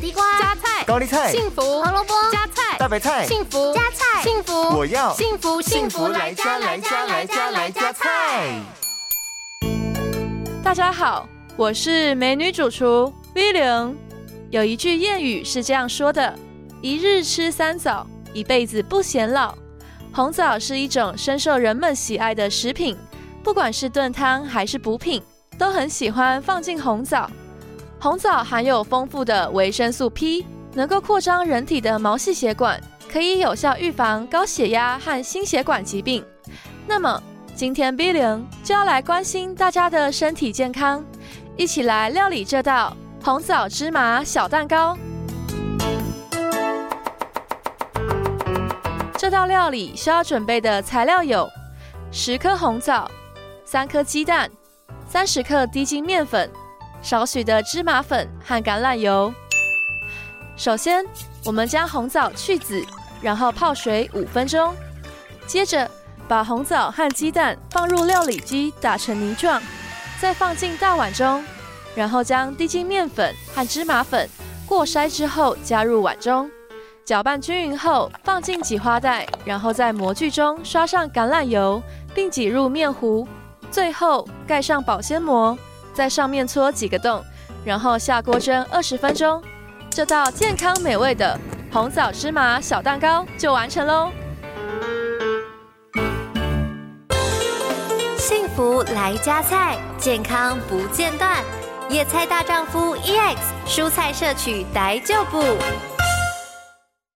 地瓜、加菜、高丽菜、幸福、胡萝卜、加菜、大白菜、幸福、加菜、幸福，我要幸福幸福来加来加来加来加菜。大家好，我是美女主厨 V 零。有一句谚语是这样说的：一日吃三枣，一辈子不显老。红枣是一种深受人们喜爱的食品，不管是炖汤还是补品，都很喜欢放进红枣。红枣含有丰富的维生素 P，能够扩张人体的毛细血管，可以有效预防高血压和心血管疾病。那么，今天 B 零就要来关心大家的身体健康，一起来料理这道红枣芝麻小蛋糕。这道料理需要准备的材料有：十颗红枣、三颗鸡蛋、三十克低筋面粉、少许的芝麻粉和橄榄油。首先，我们将红枣去籽，然后泡水五分钟。接着，把红枣和鸡蛋放入料理机打成泥状，再放进大碗中，然后将低筋面粉和芝麻粉过筛之后加入碗中。搅拌均匀后，放进挤花袋，然后在模具中刷上橄榄油，并挤入面糊，最后盖上保鲜膜，在上面戳几个洞，然后下锅蒸二十分钟。这道健康美味的红枣芝麻小蛋糕就完成喽！幸福来加菜，健康不间断。野菜大丈夫 EX，蔬菜摄取逮就补。